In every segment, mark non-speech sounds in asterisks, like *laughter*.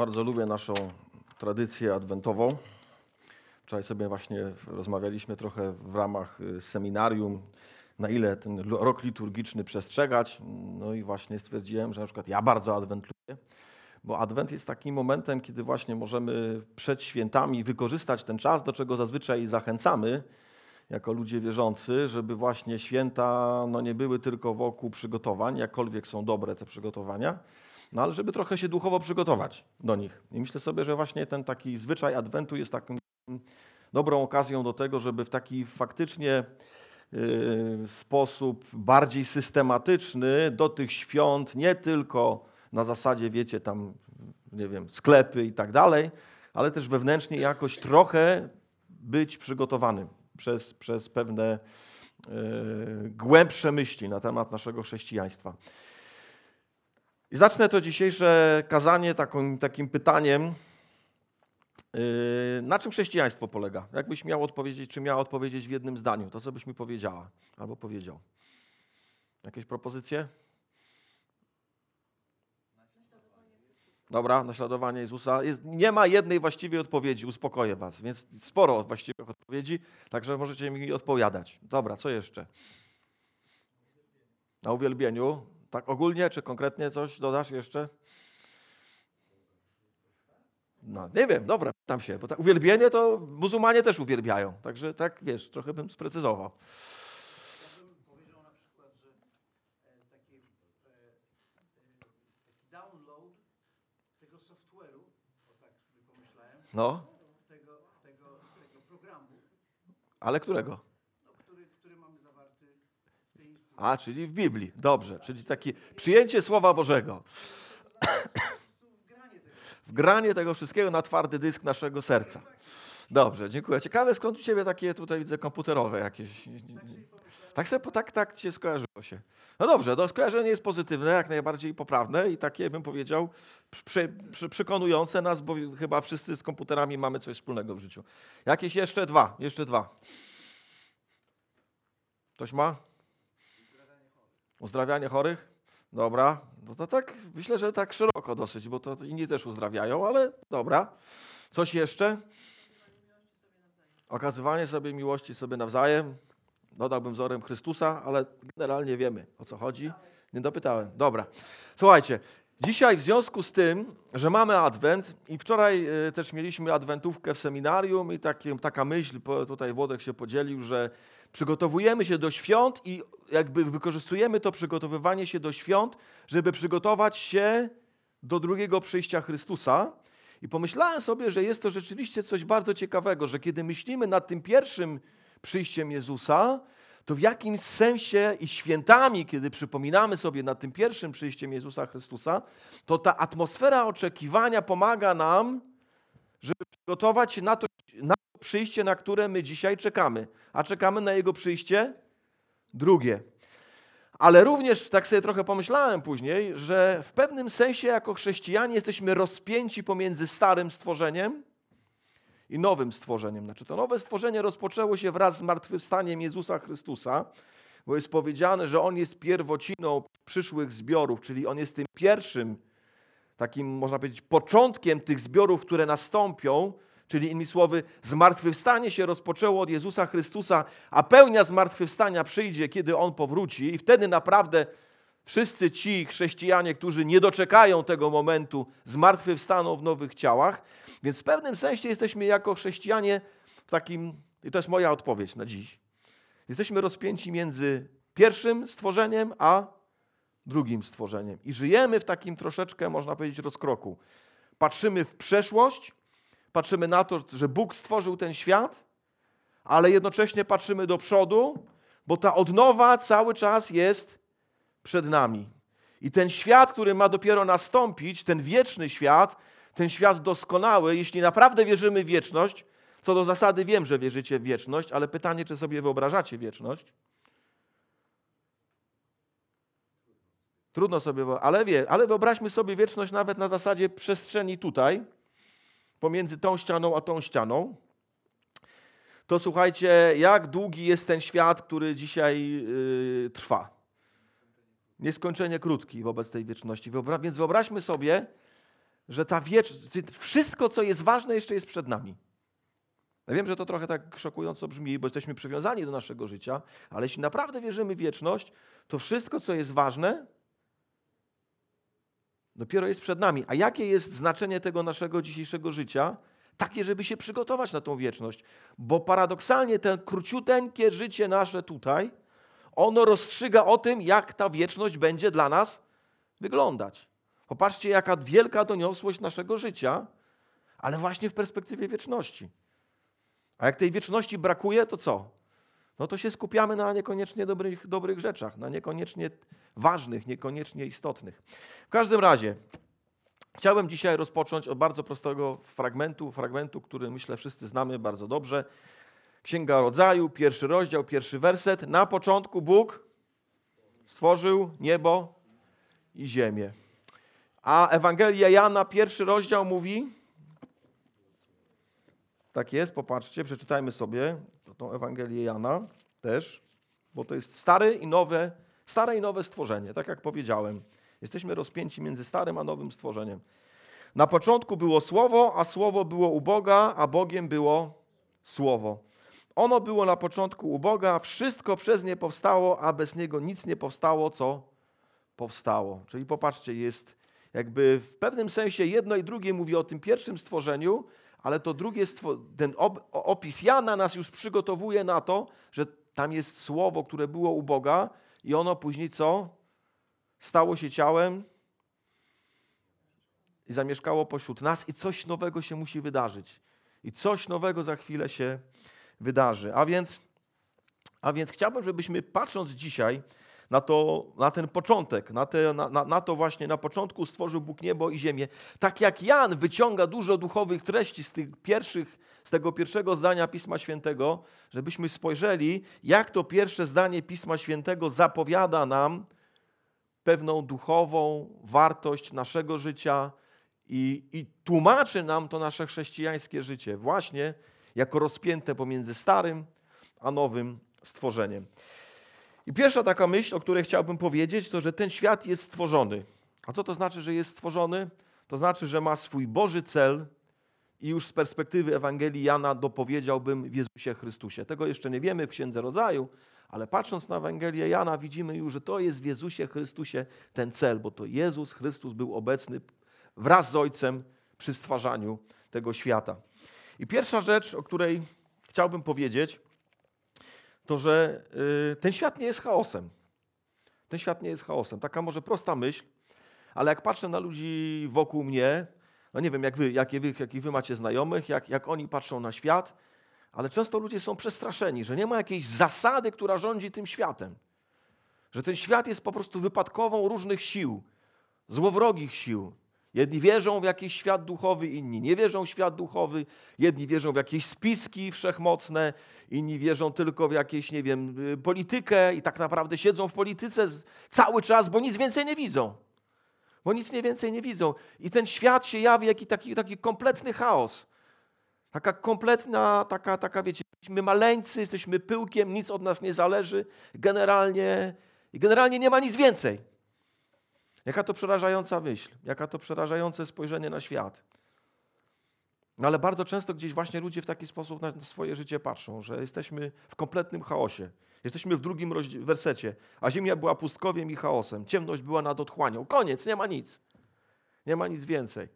Bardzo lubię naszą tradycję adwentową. Wczoraj sobie właśnie rozmawialiśmy trochę w ramach y, seminarium, na ile ten rok liturgiczny przestrzegać. No i właśnie stwierdziłem, że na przykład ja bardzo adwent lubię, bo adwent jest takim momentem, kiedy właśnie możemy przed świętami wykorzystać ten czas, do czego zazwyczaj zachęcamy jako ludzie wierzący, żeby właśnie święta no, nie były tylko wokół przygotowań, jakkolwiek są dobre te przygotowania, no ale żeby trochę się duchowo przygotować do nich. I myślę sobie, że właśnie ten taki zwyczaj Adwentu jest taką dobrą okazją do tego, żeby w taki faktycznie yy, sposób bardziej systematyczny do tych świąt, nie tylko na zasadzie, wiecie, tam, nie wiem, sklepy i tak dalej, ale też wewnętrznie jakoś trochę być przygotowanym przez, przez pewne yy, głębsze myśli na temat naszego chrześcijaństwa. I zacznę to dzisiejsze kazanie takim pytaniem, yy, na czym chrześcijaństwo polega? Jakbyś miał odpowiedzieć, czy miała odpowiedzieć w jednym zdaniu, to co byś mi powiedziała albo powiedział? Jakieś propozycje? Dobra, naśladowanie Jezusa. Jest, nie ma jednej właściwej odpowiedzi, uspokoję Was, więc sporo właściwych odpowiedzi, także możecie mi odpowiadać. Dobra, co jeszcze? Na uwielbieniu. Tak ogólnie, czy konkretnie coś dodasz jeszcze? No, nie wiem, dobra, tam się, bo tak uwielbienie to muzułmanie też uwielbiają, także tak, wiesz, trochę bym sprecyzował. No. Tego, tego, tego programu. Ale którego? No, który, który mamy zawarty w tej A, czyli w Biblii. Dobrze, czyli takie przyjęcie Słowa Bożego. *clears throat* Wgranie tego wszystkiego na twardy dysk naszego serca. Dobrze, dziękuję. Ciekawe, skąd u Ciebie takie tutaj widzę komputerowe jakieś. Tak, sobie, tak, tak Cię skojarzyło się. No dobrze, to skojarzenie jest pozytywne, jak najbardziej poprawne i takie bym powiedział przy, przy, przekonujące nas, bo chyba wszyscy z komputerami mamy coś wspólnego w życiu. Jakieś jeszcze dwa, jeszcze dwa. Ktoś ma? Uzdrawianie chorych? Dobra, no to tak, myślę, że tak szeroko dosyć, bo to inni też uzdrawiają, ale dobra. Coś jeszcze? Okazywanie sobie miłości sobie nawzajem dodałbym wzorem Chrystusa, ale generalnie wiemy o co chodzi. Nie dopytałem. Dobra. Słuchajcie, dzisiaj w związku z tym, że mamy Adwent i wczoraj e, też mieliśmy adwentówkę w seminarium i taki, taka myśl, tutaj Włodek się podzielił, że przygotowujemy się do świąt i jakby wykorzystujemy to przygotowywanie się do świąt, żeby przygotować się do drugiego przyjścia Chrystusa. I pomyślałem sobie, że jest to rzeczywiście coś bardzo ciekawego, że kiedy myślimy nad tym pierwszym przyjściem Jezusa, to w jakimś sensie i świętami, kiedy przypominamy sobie nad tym pierwszym przyjściem Jezusa Chrystusa, to ta atmosfera oczekiwania pomaga nam, żeby przygotować się na to, na to przyjście, na które my dzisiaj czekamy. A czekamy na Jego przyjście drugie. Ale również tak sobie trochę pomyślałem później, że w pewnym sensie jako chrześcijanie jesteśmy rozpięci pomiędzy starym stworzeniem i nowym stworzeniem. Znaczy to nowe stworzenie rozpoczęło się wraz z zmartwychwstaniem Jezusa Chrystusa, bo jest powiedziane, że On jest pierwociną przyszłych zbiorów, czyli On jest tym pierwszym, takim można powiedzieć, początkiem tych zbiorów, które nastąpią, czyli innymi słowy, zmartwychwstanie się rozpoczęło od Jezusa Chrystusa, a pełnia zmartwychwstania przyjdzie, kiedy On powróci i wtedy naprawdę wszyscy ci chrześcijanie, którzy nie doczekają tego momentu, zmartwychwstaną w nowych ciałach, więc w pewnym sensie jesteśmy jako chrześcijanie w takim, i to jest moja odpowiedź na dziś, jesteśmy rozpięci między pierwszym stworzeniem, a drugim stworzeniem. I żyjemy w takim troszeczkę, można powiedzieć, rozkroku. Patrzymy w przeszłość, patrzymy na to, że Bóg stworzył ten świat, ale jednocześnie patrzymy do przodu, bo ta odnowa cały czas jest przed nami. I ten świat, który ma dopiero nastąpić, ten wieczny świat, ten świat doskonały, jeśli naprawdę wierzymy w wieczność, co do zasady wiem, że wierzycie w wieczność, ale pytanie, czy sobie wyobrażacie wieczność? Trudno sobie, ale wie, ale wyobraźmy sobie wieczność nawet na zasadzie przestrzeni tutaj, pomiędzy tą ścianą a tą ścianą. To słuchajcie, jak długi jest ten świat, który dzisiaj yy, trwa? Nieskończenie krótki wobec tej wieczności. Wyobra więc wyobraźmy sobie, że ta wieczność, wszystko, co jest ważne, jeszcze jest przed nami. Ja wiem, że to trochę tak szokująco brzmi, bo jesteśmy przywiązani do naszego życia, ale jeśli naprawdę wierzymy w wieczność, to wszystko, co jest ważne, dopiero jest przed nami. A jakie jest znaczenie tego naszego dzisiejszego życia? Takie, żeby się przygotować na tą wieczność. Bo paradoksalnie to króciuteńkie życie nasze tutaj, ono rozstrzyga o tym, jak ta wieczność będzie dla nas wyglądać. Popatrzcie, jaka wielka doniosłość naszego życia, ale właśnie w perspektywie wieczności. A jak tej wieczności brakuje, to co? No to się skupiamy na niekoniecznie dobrych, dobrych rzeczach, na niekoniecznie ważnych, niekoniecznie istotnych. W każdym razie, chciałbym dzisiaj rozpocząć od bardzo prostego fragmentu, fragmentu, który myślę wszyscy znamy bardzo dobrze. Księga Rodzaju, pierwszy rozdział, pierwszy werset. Na początku Bóg stworzył niebo i ziemię. A Ewangelia Jana, pierwszy rozdział mówi, tak jest, popatrzcie, przeczytajmy sobie tą Ewangelię Jana też, bo to jest stare i nowe, stare i nowe stworzenie, tak jak powiedziałem. Jesteśmy rozpięci między starym a nowym stworzeniem. Na początku było Słowo, a Słowo było u Boga, a Bogiem było Słowo. Ono było na początku u Boga, wszystko przez nie powstało, a bez niego nic nie powstało, co powstało. Czyli popatrzcie, jest jakby w pewnym sensie jedno i drugie mówi o tym pierwszym stworzeniu, ale to drugie, ten opis Jana nas już przygotowuje na to, że tam jest słowo, które było u Boga i ono później co? Stało się ciałem i zamieszkało pośród nas i coś nowego się musi wydarzyć. I coś nowego za chwilę się wydarzy. A więc, a więc chciałbym, żebyśmy patrząc dzisiaj na, to, na ten początek, na, te, na, na, na, to właśnie na początku stworzył Bóg niebo i ziemię. Tak jak Jan wyciąga dużo duchowych treści z tych pierwszych, z tego pierwszego zdania Pisma Świętego, żebyśmy spojrzeli, jak to pierwsze zdanie Pisma Świętego zapowiada nam pewną duchową wartość naszego życia i, i tłumaczy nam to nasze chrześcijańskie życie właśnie jako rozpięte pomiędzy starym a nowym stworzeniem. I pierwsza taka myśl, o której chciałbym powiedzieć, to że ten świat jest stworzony. A co to znaczy, że jest stworzony? To znaczy, że ma swój Boży cel i już z perspektywy Ewangelii Jana dopowiedziałbym w Jezusie Chrystusie. Tego jeszcze nie wiemy w Księdze Rodzaju, ale patrząc na Ewangelię Jana widzimy już, że to jest w Jezusie Chrystusie ten cel, bo to Jezus Chrystus był obecny wraz z Ojcem przy stwarzaniu tego świata. I pierwsza rzecz, o której chciałbym powiedzieć, to że y, ten świat nie jest chaosem. Ten świat nie jest chaosem. Taka może prosta myśl, ale jak patrzę na ludzi wokół mnie, no nie wiem, jak wy, jakie wy, jakich wy macie znajomych, jak, jak oni patrzą na świat, ale często ludzie są przestraszeni, że nie ma jakiejś zasady, która rządzi tym światem. Że ten świat jest po prostu wypadkową różnych sił, złowrogich sił, Jedni wierzą w jakiś świat duchowy, inni nie wierzą w świat duchowy. Jedni wierzą w jakieś spiski wszechmocne, inni wierzą tylko w jakieś, nie wiem, y, politykę i tak naprawdę siedzą w polityce cały czas, bo nic więcej nie widzą. Bo nic nie więcej nie widzą. I ten świat się jawi jak taki, taki kompletny chaos. Taka kompletna, taka, taka, wiecie, jesteśmy maleńcy, jesteśmy pyłkiem, nic od nas nie zależy. Generalnie, generalnie nie ma nic więcej. Jaka to przerażająca myśl, jaka to przerażające spojrzenie na świat. No ale bardzo często gdzieś właśnie ludzie w taki sposób na swoje życie patrzą, że jesteśmy w kompletnym chaosie. Jesteśmy w drugim wersecie, a ziemia była pustkowiem i chaosem. Ciemność była nad otchłanią. Koniec, nie ma nic. Nie ma nic więcej.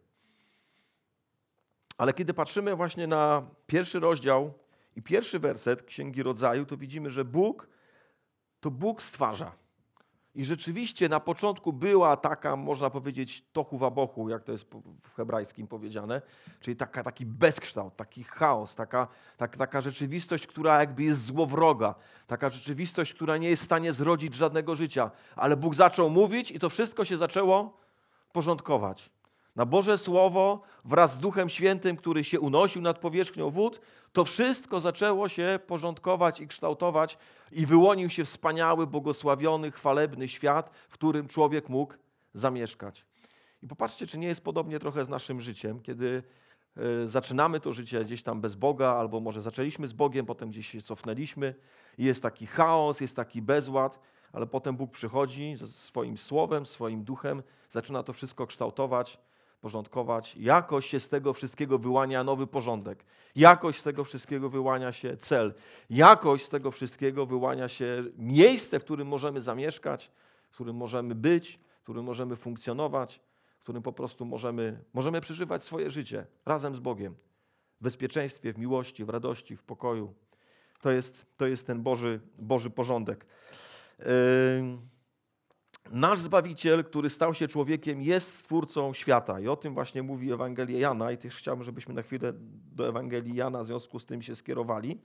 Ale kiedy patrzymy właśnie na pierwszy rozdział i pierwszy werset Księgi Rodzaju, to widzimy, że Bóg to Bóg stwarza. I rzeczywiście na początku była taka, można powiedzieć, tochu wabochu, jak to jest w hebrajskim powiedziane, czyli taka, taki bezkształt, taki chaos, taka, tak, taka rzeczywistość, która jakby jest złowroga, taka rzeczywistość, która nie jest w stanie zrodzić żadnego życia. Ale Bóg zaczął mówić i to wszystko się zaczęło porządkować na Boże Słowo wraz z Duchem Świętym, który się unosił nad powierzchnią wód, to wszystko zaczęło się porządkować i kształtować i wyłonił się wspaniały, błogosławiony, chwalebny świat, w którym człowiek mógł zamieszkać. I popatrzcie, czy nie jest podobnie trochę z naszym życiem, kiedy e, zaczynamy to życie gdzieś tam bez Boga, albo może zaczęliśmy z Bogiem, potem gdzieś się cofnęliśmy i jest taki chaos, jest taki bezład, ale potem Bóg przychodzi ze swoim słowem, swoim duchem, zaczyna to wszystko kształtować porządkować. Jakoś się z tego wszystkiego wyłania nowy porządek. Jakoś z tego wszystkiego wyłania się cel. Jakoś z tego wszystkiego wyłania się miejsce, w którym możemy zamieszkać, w którym możemy być, w którym możemy funkcjonować, w którym po prostu możemy, możemy przeżywać swoje życie razem z Bogiem. W bezpieczeństwie, w miłości, w radości, w pokoju. To jest, to jest ten Boży, Boży porządek. Yy... Nasz Zbawiciel, który stał się człowiekiem, jest Stwórcą świata. I o tym właśnie mówi Ewangelia Jana. I też chciałbym, żebyśmy na chwilę do Ewangelii Jana w związku z tym się skierowali.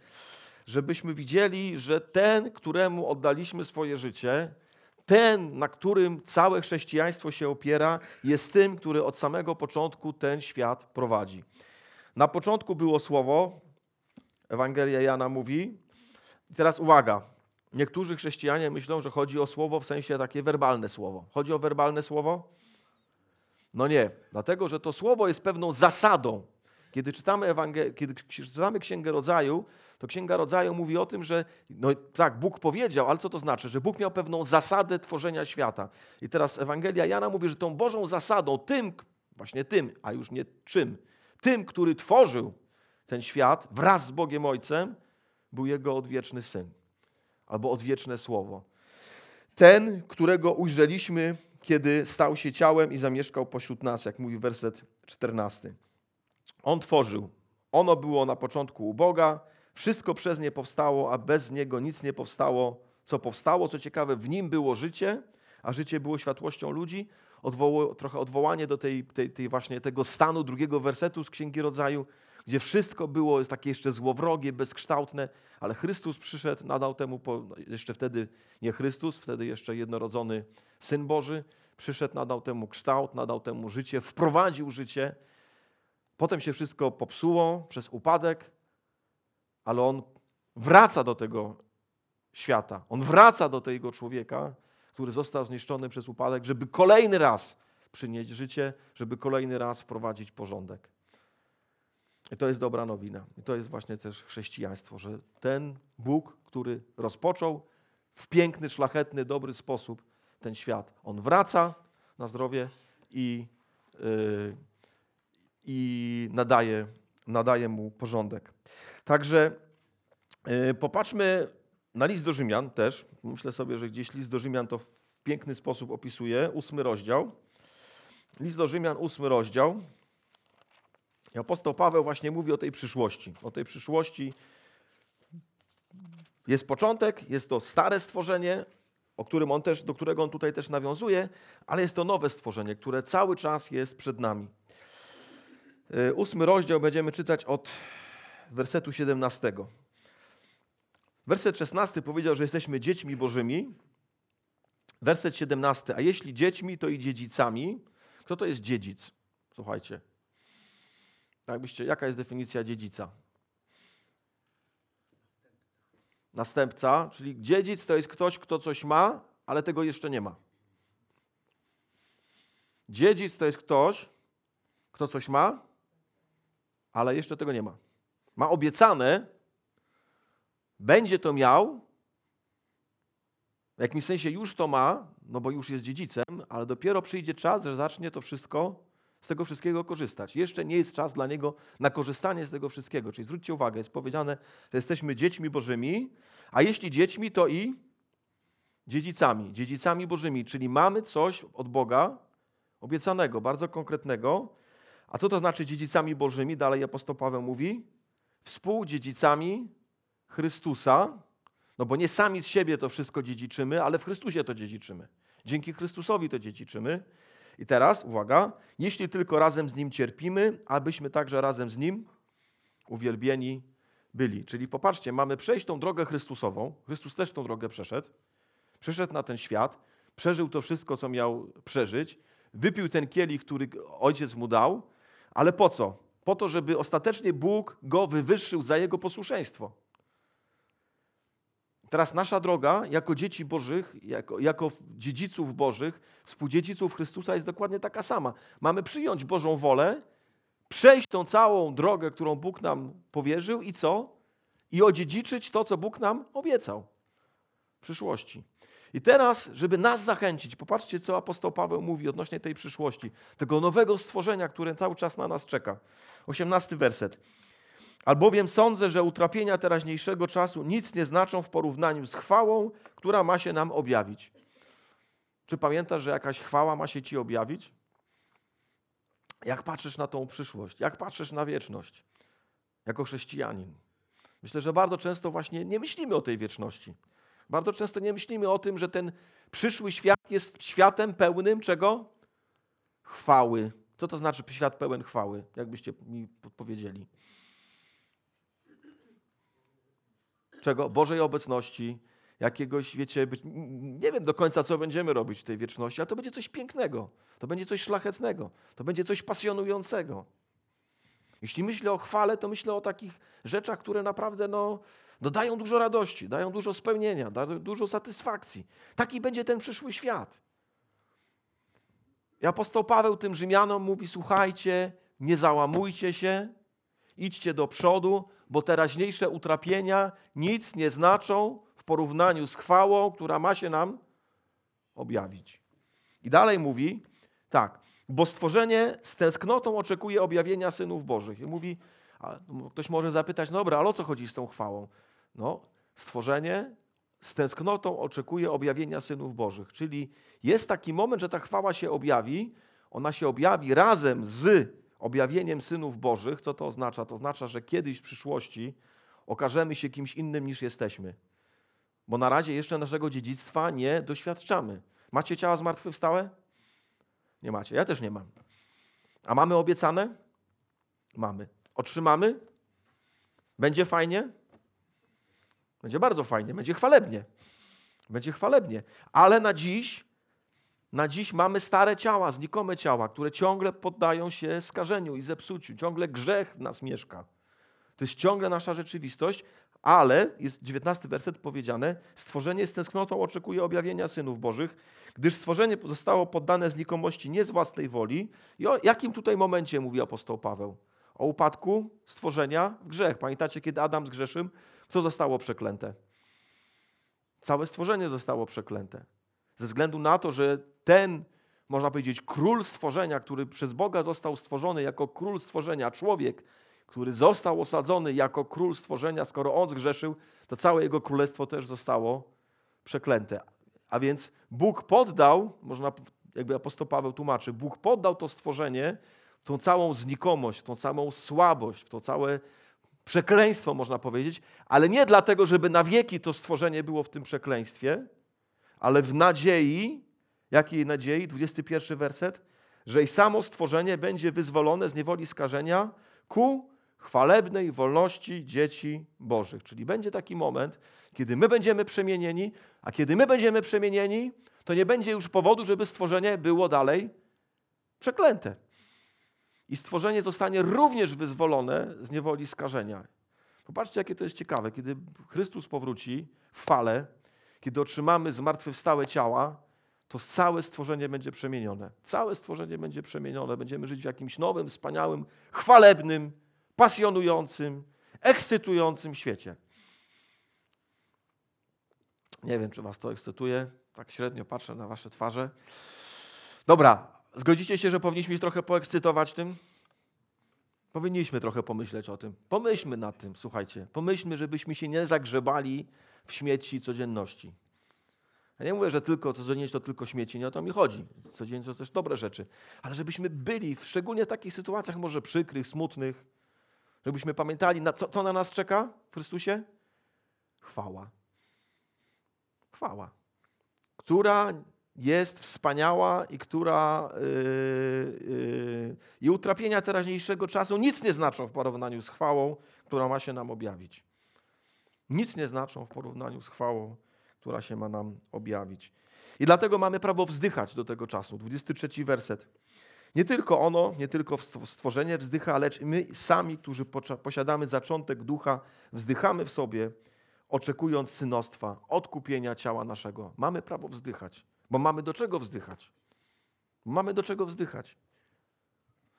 Żebyśmy widzieli, że ten, któremu oddaliśmy swoje życie, ten, na którym całe chrześcijaństwo się opiera, jest tym, który od samego początku ten świat prowadzi. Na początku było słowo, Ewangelia Jana mówi. I teraz uwaga, Niektórzy chrześcijanie myślą, że chodzi o słowo w sensie takie werbalne słowo. Chodzi o werbalne słowo? No nie, dlatego że to słowo jest pewną zasadą. Kiedy czytamy, Ewangel- kiedy czytamy Księgę Rodzaju, to Księga Rodzaju mówi o tym, że no tak, Bóg powiedział, ale co to znaczy? Że Bóg miał pewną zasadę tworzenia świata. I teraz Ewangelia Jana mówi, że tą Bożą zasadą, tym, właśnie tym, a już nie czym, tym, który tworzył ten świat wraz z Bogiem Ojcem, był Jego odwieczny Syn albo odwieczne słowo. Ten, którego ujrzeliśmy, kiedy stał się ciałem i zamieszkał pośród nas, jak mówi werset 14. On tworzył. Ono było na początku u Boga, wszystko przez nie powstało, a bez niego nic nie powstało, co powstało. Co ciekawe, w nim było życie, a życie było światłością ludzi. Odwoło, trochę odwołanie do tej, tej, tej właśnie tego stanu drugiego wersetu z Księgi Rodzaju, gdzie wszystko było takie jeszcze złowrogie, bezkształtne, ale Chrystus przyszedł, nadał temu, no, jeszcze wtedy nie Chrystus, wtedy jeszcze jednorodzony Syn Boży, przyszedł, nadał temu kształt, nadał temu życie, wprowadził życie. Potem się wszystko popsuło przez upadek, ale On wraca do tego świata. On wraca do tego człowieka, który został zniszczony przez upadek, żeby kolejny raz przynieść życie, żeby kolejny raz wprowadzić porządek. I to jest dobra nowina. I to jest właśnie też chrześcijaństwo, że ten Bóg, który rozpoczął w piękny, szlachetny, dobry sposób ten świat, on wraca na zdrowie i, yy, i nadaje, nadaje mu porządek. Także yy, popatrzmy na list do Rzymian też. Myślę sobie, że gdzieś list do Rzymian to w piękny sposób opisuje. Ósmy rozdział. List do Rzymian, ósmy rozdział. I apostoł Paweł właśnie mówi o tej przyszłości. O tej przyszłości jest początek, jest to stare stworzenie, o którym on też, do którego on tutaj też nawiązuje, ale jest to nowe stworzenie, które cały czas jest przed nami. Y, ósmy rozdział będziemy czytać od wersetu 17. Werset 16 powiedział, że jesteśmy dziećmi bożymi. Werset 17, a jeśli dziećmi, to i dziedzicami. Kto to jest dziedzic? Słuchajcie. Jakbyście, jaka jest definicja dziedzica? Następca, czyli dziedzic to jest ktoś, kto coś ma, ale tego jeszcze nie ma. Dziedzic to jest ktoś, kto coś ma, ale jeszcze tego nie ma. Ma obiecane, będzie to miał, w jakimś sensie już to ma, no bo już jest dziedzicem, ale dopiero przyjdzie czas, że zacznie to wszystko z tego wszystkiego korzystać. Jeszcze nie jest czas dla niego na korzystanie z tego wszystkiego. Czyli zwróćcie uwagę, jest powiedziane, że jesteśmy dziećmi Bożymi, a jeśli dziećmi, to i dziedzicami, dziedzicami Bożymi, czyli mamy coś od Boga obiecanego, bardzo konkretnego. A co to znaczy dziedzicami Bożymi? Dalej apostoł Paweł mówi, współdziedzicami Chrystusa, no bo nie sami z siebie to wszystko dziedziczymy, ale w Chrystusie to dziedziczymy. Dzięki Chrystusowi to dziedziczymy. I teraz, uwaga, jeśli tylko razem z Nim cierpimy, abyśmy także razem z Nim uwielbieni byli. Czyli popatrzcie, mamy przejść tą drogę Chrystusową. Chrystus też tą drogę przeszedł. Przeszedł na ten świat, przeżył to wszystko, co miał przeżyć, wypił ten kielich, który ojciec mu dał, ale po co? Po to, żeby ostatecznie Bóg go wywyższył za jego posłuszeństwo. Teraz nasza droga jako dzieci Bożych, jako, jako dziedziców Bożych, współdziedziców Chrystusa jest dokładnie taka sama. Mamy przyjąć Bożą wolę, przejść tą całą drogę, którą Bóg nam powierzył i co? I odziedziczyć to, co Bóg nam obiecał w przyszłości. I teraz, żeby nas zachęcić, popatrzcie, co apostoł Paweł mówi odnośnie tej przyszłości, tego nowego stworzenia, które cały czas na nas czeka. 18 werset. Albowiem sądzę, że utrapienia teraźniejszego czasu nic nie znaczą w porównaniu z chwałą, która ma się nam objawić. Czy pamiętasz, że jakaś chwała ma się ci objawić? Jak patrzysz na tą przyszłość? Jak patrzysz na wieczność? Jako chrześcijanin. Myślę, że bardzo często właśnie nie myślimy o tej wieczności. Bardzo często nie myślimy o tym, że ten przyszły świat jest światem pełnym czego? Chwały. Co to znaczy świat pełen chwały? Jakbyście mi podpowiedzieli. Czego? Bożej obecności, jakiegoś, wiecie, być, nie wiem do końca, co będziemy robić w tej wieczności, ale to będzie coś pięknego, to będzie coś szlachetnego, to będzie coś pasjonującego. Jeśli myślę o chwale, to myślę o takich rzeczach, które naprawdę no, no dają dużo radości, dają dużo spełnienia, dają dużo satysfakcji. Taki będzie ten przyszły świat. I apostoł Paweł tym Rzymianom mówi: Słuchajcie, nie załamujcie się, idźcie do przodu, bo teraźniejsze utrapienia nic nie znaczą w porównaniu z chwałą, która ma się nam objawić. I dalej mówi tak, bo stworzenie z tęsknotą oczekuje objawienia synów Bożych. I mówi, ktoś może zapytać, no dobra, ale o co chodzi z tą chwałą? No, stworzenie z tęsknotą oczekuje objawienia synów Bożych. Czyli jest taki moment, że ta chwała się objawi, ona się objawi razem z objawieniem synów Bożych. Co to oznacza? To oznacza, że kiedyś w przyszłości okażemy się kimś innym niż jesteśmy. Bo na razie jeszcze naszego dziedzictwa nie doświadczamy. Macie ciała zmartwychwstałe? Nie macie. Ja też nie mam. A mamy obiecane? Mamy. Otrzymamy? Będzie fajnie? Będzie bardzo fajnie, będzie chwalebnie. Będzie chwalebnie. Ale na dziś, na dziś mamy stare ciała, znikome ciała, które ciągle poddają się skażeniu i zepsuciu. Ciągle grzech w nas mieszka. To jest ciągle nasza rzeczywistość, ale jest 19 werset powiedziane: Stworzenie z tęsknotą oczekuje objawienia synów Bożych, gdyż stworzenie zostało poddane znikomości nie z własnej woli. I o jakim tutaj momencie mówi apostoł Paweł? O upadku stworzenia w grzech. Pamiętacie, kiedy Adam zgrzeszył? Co zostało przeklęte? Całe stworzenie zostało przeklęte. Ze względu na to, że ten, można powiedzieć, król stworzenia, który przez Boga został stworzony jako król stworzenia, człowiek, który został osadzony jako król stworzenia, skoro on zgrzeszył, to całe jego królestwo też zostało przeklęte. A więc Bóg poddał, można, jakby apostoł Paweł tłumaczy, Bóg poddał to stworzenie, tą całą znikomość, tą całą słabość, to całe przekleństwo, można powiedzieć, ale nie dlatego, żeby na wieki to stworzenie było w tym przekleństwie, ale w nadziei, jakiej nadziei, 21 werset, że i samo stworzenie będzie wyzwolone z niewoli skażenia ku chwalebnej wolności dzieci Bożych. Czyli będzie taki moment, kiedy my będziemy przemienieni, a kiedy my będziemy przemienieni, to nie będzie już powodu, żeby stworzenie było dalej przeklęte. I stworzenie zostanie również wyzwolone z niewoli skażenia. Popatrzcie, jakie to jest ciekawe. Kiedy Chrystus powróci w fale, kiedy otrzymamy zmartwychwstałe ciała, to całe stworzenie będzie przemienione. Całe stworzenie będzie przemienione. Będziemy żyć w jakimś nowym, wspaniałym, chwalebnym, pasjonującym, ekscytującym świecie. Nie wiem, czy Was to ekscytuje. Tak średnio patrzę na Wasze twarze. Dobra, Zgodzicie się, że powinniśmy się trochę poekscytować tym? Powinniśmy trochę pomyśleć o tym. Pomyślmy nad tym, słuchajcie. Pomyślmy, żebyśmy się nie zagrzebali w śmieci codzienności. Ja nie mówię, że tylko codziennie to tylko śmieci, nie o to mi chodzi. Codziennie to też dobre rzeczy. Ale żebyśmy byli, szczególnie w takich sytuacjach może przykrych, smutnych, żebyśmy pamiętali, na co, co na nas czeka w Chrystusie? Chwała. Chwała. Która jest wspaniała i która yy, yy, i utrapienia teraźniejszego czasu nic nie znaczą w porównaniu z chwałą, która ma się nam objawić. Nic nie znaczą w porównaniu z chwałą, która się ma nam objawić. I dlatego mamy prawo wzdychać do tego czasu. 23 werset. Nie tylko ono, nie tylko stworzenie wzdycha, lecz my sami, którzy posiadamy zaczątek ducha, wzdychamy w sobie, oczekując synostwa, odkupienia ciała naszego. Mamy prawo wzdychać. Bo mamy do czego wzdychać. Mamy do czego wzdychać.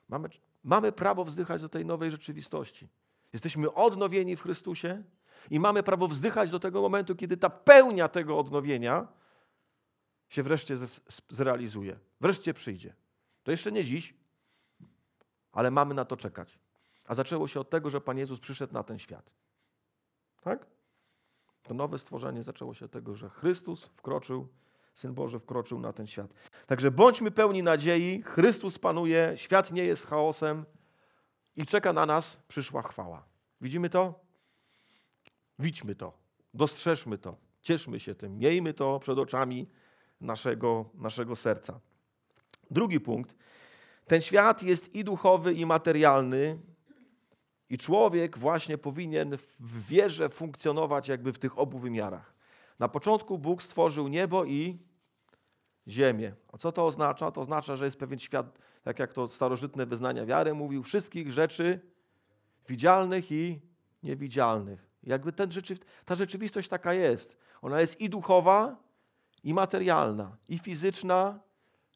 Mamy, mamy prawo wzdychać do tej nowej rzeczywistości. Jesteśmy odnowieni w Chrystusie i mamy prawo wzdychać do tego momentu, kiedy ta pełnia tego odnowienia się wreszcie zrealizuje. Wreszcie przyjdzie. To jeszcze nie dziś, ale mamy na to czekać. A zaczęło się od tego, że Pan Jezus przyszedł na ten świat. Tak? To nowe stworzenie zaczęło się od tego, że Chrystus wkroczył, Syn Boży wkroczył na ten świat. Także bądźmy pełni nadziei, Chrystus panuje, świat nie jest chaosem i czeka na nas przyszła chwała. Widzimy to? Widźmy to, dostrzeżmy to, cieszmy się tym, miejmy to przed oczami naszego, naszego serca. Drugi punkt. Ten świat jest i duchowy, i materialny, i człowiek właśnie powinien w wierze funkcjonować jakby w tych obu wymiarach. Na początku Bóg stworzył niebo i ziemię. A co to oznacza? To oznacza, że jest pewien świat, tak jak to starożytne wyznania wiary mówił, wszystkich rzeczy widzialnych i niewidzialnych. Jakby ten ta rzeczywistość taka jest. Ona jest i duchowa, i materialna, i fizyczna,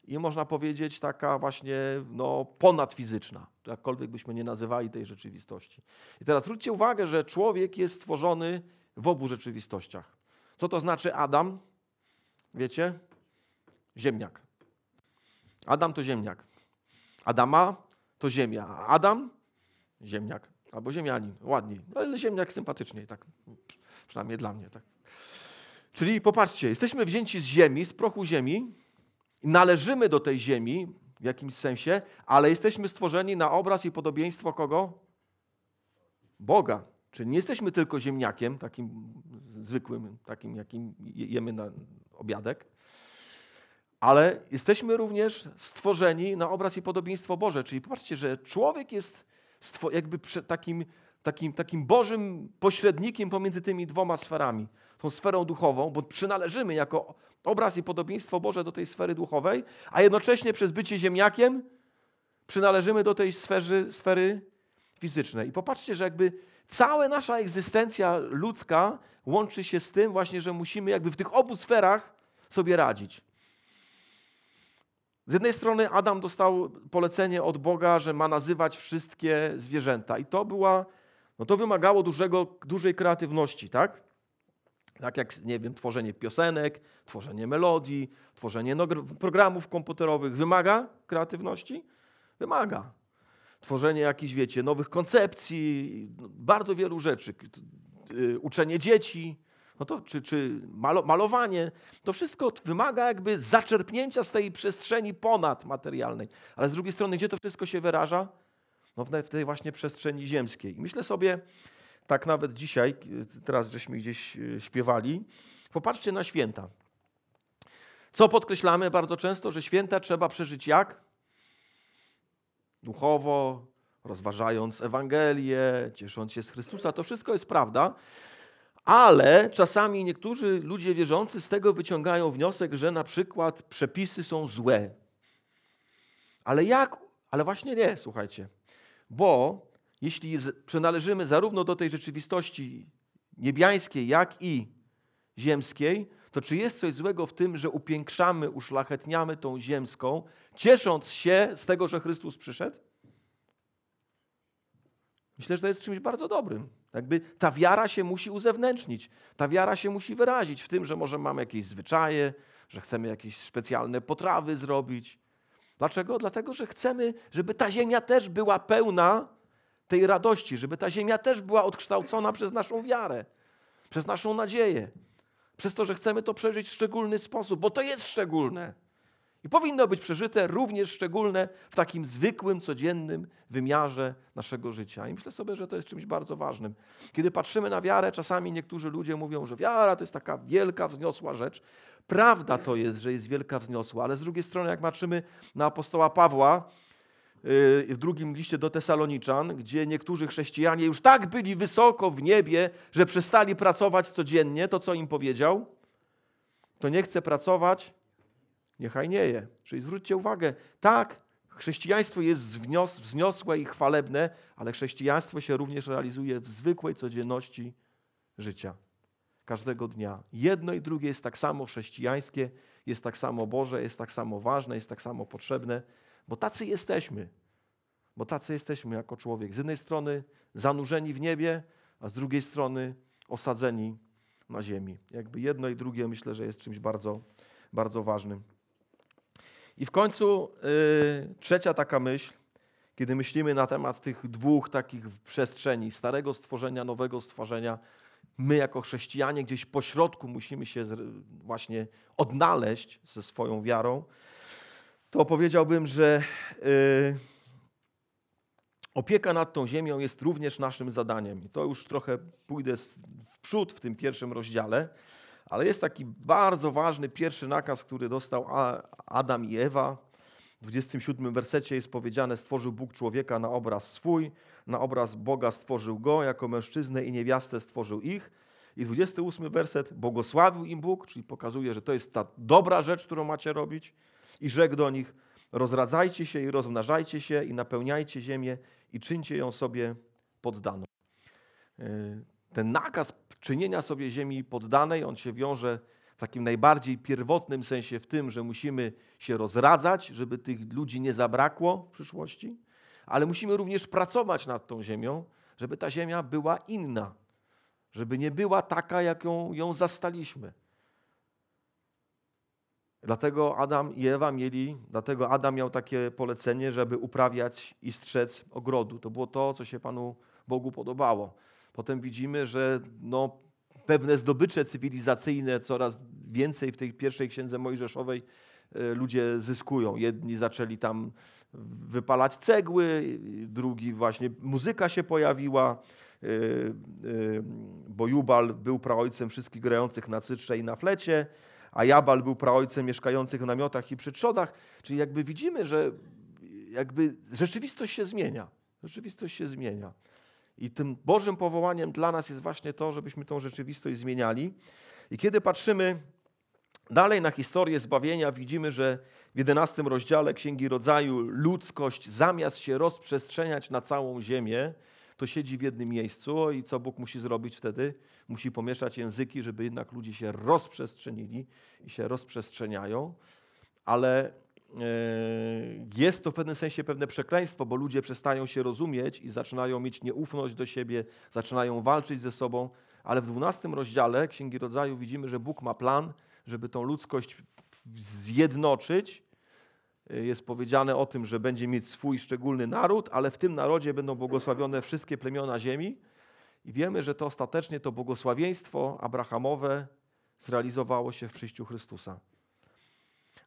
i można powiedzieć taka właśnie no, ponadfizyczna, jakkolwiek byśmy nie nazywali tej rzeczywistości. I teraz zwróćcie uwagę, że człowiek jest stworzony w obu rzeczywistościach. Co to znaczy Adam? Wiecie? Ziemniak. Adam to ziemniak. Adama to ziemia, Adam ziemniak albo ziemianin. Ładniej, no, ale ziemniak sympatyczniej, tak przynajmniej dla mnie. Tak. Czyli popatrzcie, jesteśmy wzięci z ziemi, z prochu ziemi, należymy do tej ziemi w jakimś sensie, ale jesteśmy stworzeni na obraz i podobieństwo kogo? Boga. Czyli nie jesteśmy tylko ziemniakiem, takim zwykłym, takim jakim jemy na obiadek, ale jesteśmy również stworzeni na obraz i podobieństwo Boże. Czyli popatrzcie, że człowiek jest jakby takim, takim, takim Bożym pośrednikiem pomiędzy tymi dwoma sferami. Tą sferą duchową, bo przynależymy jako obraz i podobieństwo Boże do tej sfery duchowej, a jednocześnie przez bycie ziemniakiem przynależymy do tej sfery, sfery fizycznej. I popatrzcie, że jakby cała nasza egzystencja ludzka łączy się z tym właśnie, że musimy jakby w tych obu sferach sobie radzić. Z jednej strony Adam dostał polecenie od Boga, że ma nazywać wszystkie zwierzęta i to była, no to wymagało dużego, dużej kreatywności, tak? Tak jak, nie wiem, tworzenie piosenek, tworzenie melodii, tworzenie programów komputerowych wymaga kreatywności? Wymaga. Tworzenie jakichś, wiecie, nowych koncepcji, bardzo wielu rzeczy. Y, uczenie dzieci, no to, czy, czy malowanie, to wszystko wymaga jakby zaczerpnięcia z tej przestrzeni ponadmaterialnej. Ale z drugiej strony, gdzie to wszystko się wyraża? No w tej właśnie przestrzeni ziemskiej. I myślę sobie, tak nawet dzisiaj, teraz żeśmy gdzieś e, śpiewali, popatrzcie na święta. Co podkreślamy bardzo często, że święta trzeba przeżyć jak? Duchowo, rozważając Ewangelię, ciesząc się z Chrystusa. To wszystko jest prawda, ale czasami niektórzy ludzie wierzący z tego wyciągają wniosek, że na przykład przepisy są złe. Ale jak? Ale właśnie nie, słuchajcie. Bo jeśli przynależymy zarówno do tej rzeczywistości niebiańskiej, jak i ziemskiej, to czy jest coś złego w tym, że upiększamy, uszlachetniamy tą ziemską, ciesząc się z tego, że Chrystus przyszedł? Myślę, że to jest czymś bardzo dobrym. Jakby ta wiara się musi uzewnętrznić. Ta wiara się musi wyrazić w tym, że może mamy jakieś zwyczaje, że chcemy jakieś specjalne potrawy zrobić. Dlaczego? Dlatego, że chcemy, żeby ta ziemia też była pełna tej radości, żeby ta ziemia też była odkształcona przez naszą wiarę, przez naszą nadzieję, przez to, że chcemy to przeżyć w szczególny sposób, bo to jest szczególne. I powinno być przeżyte również szczególne w takim zwykłym, codziennym wymiarze naszego życia. I myślę sobie, że to jest czymś bardzo ważnym. Kiedy patrzymy na wiarę, czasami niektórzy ludzie mówią, że wiara to jest taka wielka, wzniosła rzecz. Prawda to jest, że jest wielka, wzniosła, ale z drugiej strony, jak patrzymy na apostoła Pawła, yy, w drugim liście do Tesaloniczan, gdzie niektórzy chrześcijanie już tak byli wysoko w niebie, że przestali pracować codziennie, to co im powiedział? To nie chce pracować, niechaj nie je. Czyli zwróćcie uwagę, tak, chrześcijaństwo jest wzniosłe i chwalebne, ale chrześcijaństwo się również realizuje w zwykłej codzienności życia. Każdego dnia. Jedno i drugie jest tak samo chrześcijańskie, jest tak samo Boże, jest tak samo ważne, jest tak samo potrzebne, bo tacy jesteśmy. Bo tacy jesteśmy jako człowiek. Z jednej strony zanurzeni w niebie, a z drugiej strony osadzeni na ziemi. Jakby jedno i drugie myślę, że jest czymś bardzo bardzo ważnym. I w końcu yy, trzecia taka myśl, kiedy myślimy na temat tych dwóch takich przestrzeni, starego stworzenia, nowego stworzenia, my jako chrześcijanie gdzieś po środku musimy się właśnie odnaleźć ze swoją wiarą, to powiedziałbym, że yy, opieka nad tą ziemią jest również naszym zadaniem. I to już trochę pójdę w przód w tym pierwszym rozdziale, ale jest taki bardzo ważny pierwszy nakaz, który dostał Adam i Ewa. W 27 wersecie jest powiedziane: Stworzył Bóg człowieka na obraz swój, na obraz Boga stworzył go, jako mężczyznę i niewiastę stworzył ich. I 28 werset: Błogosławił im Bóg, czyli pokazuje, że to jest ta dobra rzecz, którą macie robić, i rzekł do nich: Rozradzajcie się i rozmnażajcie się i napełniajcie ziemię i czyńcie ją sobie poddaną. Ten nakaz czynienia sobie ziemi poddanej, on się wiąże w takim najbardziej pierwotnym sensie w tym, że musimy się rozradzać, żeby tych ludzi nie zabrakło w przyszłości, ale musimy również pracować nad tą ziemią, żeby ta ziemia była inna, żeby nie była taka, jaką ją zastaliśmy. Dlatego Adam i Ewa mieli, dlatego Adam miał takie polecenie, żeby uprawiać i strzec ogrodu. To było to, co się Panu Bogu podobało. Potem widzimy, że no, pewne zdobycze cywilizacyjne coraz więcej w tej pierwszej księdze Mojżeszowej e, ludzie zyskują. Jedni zaczęli tam wypalać cegły, drugi właśnie muzyka się pojawiła, e, e, bo Jubal był praojcem wszystkich grających na cytrze i na flecie, a Jabal był praojcem mieszkających w namiotach i przy trzodach. Czyli jakby widzimy, że jakby rzeczywistość się zmienia. Rzeczywistość się zmienia. I tym Bożym powołaniem dla nas jest właśnie to, żebyśmy tą rzeczywistość zmieniali. I kiedy patrzymy dalej na historię zbawienia, widzimy, że w 11 rozdziale Księgi Rodzaju ludzkość zamiast się rozprzestrzeniać na całą ziemię, to siedzi w jednym miejscu i co Bóg musi zrobić wtedy? Musi pomieszać języki, żeby jednak ludzie się rozprzestrzenili i się rozprzestrzeniają, ale jest to w pewnym sensie pewne przekleństwo, bo ludzie przestają się rozumieć i zaczynają mieć nieufność do siebie, zaczynają walczyć ze sobą, ale w 12 rozdziale Księgi Rodzaju widzimy, że Bóg ma plan, żeby tą ludzkość zjednoczyć. E, jest powiedziane o tym, że będzie mieć swój szczególny naród, ale w tym narodzie będą błogosławione wszystkie plemiona ziemi. I wiemy, że to ostatecznie to błogosławieństwo abrahamowe zrealizowało się w przyjściu Chrystusa.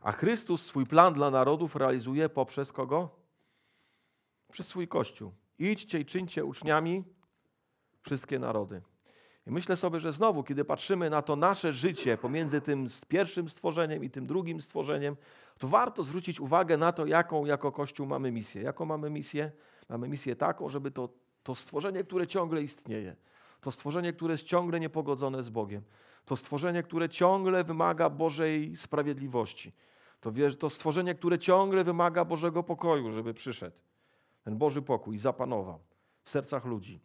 A Chrystus swój plan dla narodów realizuje poprzez kogo? Przez swój Kościół. Idźcie i czyńcie uczniami wszystkie narody. I myślę sobie, że znowu, kiedy patrzymy na to nasze życie pomiędzy tym pierwszym stworzeniem i tym drugim stworzeniem, to warto zwrócić uwagę na to, jaką jako Kościół mamy misję. Jaką mamy misję? Mamy misję taką, żeby to, to stworzenie, które ciągle istnieje, to stworzenie, które jest ciągle niepogodzone z Bogiem, to stworzenie, które ciągle wymaga Bożej sprawiedliwości, to, wiesz, to stworzenie, które ciągle wymaga Bożego pokoju, żeby przyszedł. Ten Boży pokój zapanował w sercach ludzi,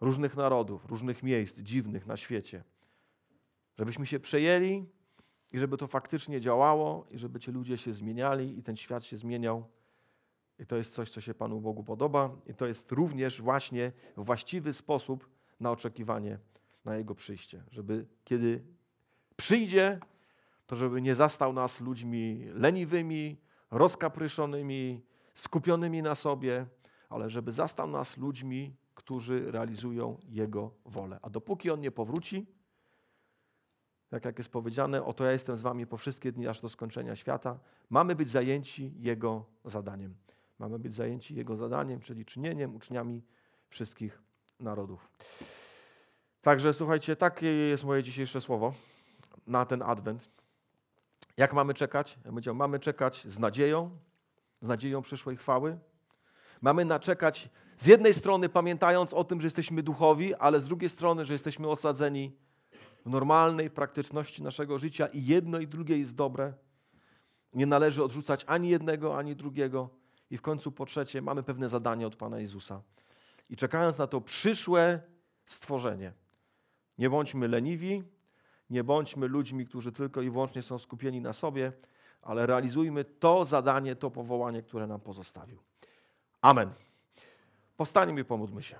różnych narodów, różnych miejsc dziwnych na świecie. Żebyśmy się przejęli i żeby to faktycznie działało, i żeby ci ludzie się zmieniali i ten świat się zmieniał. I to jest coś, co się Panu Bogu podoba, i to jest również właśnie właściwy sposób na oczekiwanie na Jego przyjście. Żeby kiedy przyjdzie, to żeby nie zastał nas ludźmi leniwymi, rozkapryszonymi, skupionymi na sobie, ale żeby zastał nas ludźmi, którzy realizują Jego wolę. A dopóki On nie powróci, tak jak jest powiedziane, oto ja jestem z wami po wszystkie dni aż do skończenia świata, mamy być zajęci Jego zadaniem. Mamy być zajęci Jego zadaniem, czyli czynieniem uczniami wszystkich narodów. Także słuchajcie, takie jest moje dzisiejsze słowo na ten adwent. Jak mamy czekać? Ja powiedział, mamy czekać z nadzieją, z nadzieją przyszłej chwały. Mamy naczekać z jednej strony pamiętając o tym, że jesteśmy duchowi, ale z drugiej strony, że jesteśmy osadzeni w normalnej praktyczności naszego życia i jedno i drugie jest dobre. Nie należy odrzucać ani jednego, ani drugiego. I w końcu po trzecie mamy pewne zadanie od Pana Jezusa. I czekając na to przyszłe stworzenie, nie bądźmy leniwi, nie bądźmy ludźmi, którzy tylko i wyłącznie są skupieni na sobie, ale realizujmy to zadanie, to powołanie, które nam pozostawił. Amen. Powstańmy i pomódlmy się.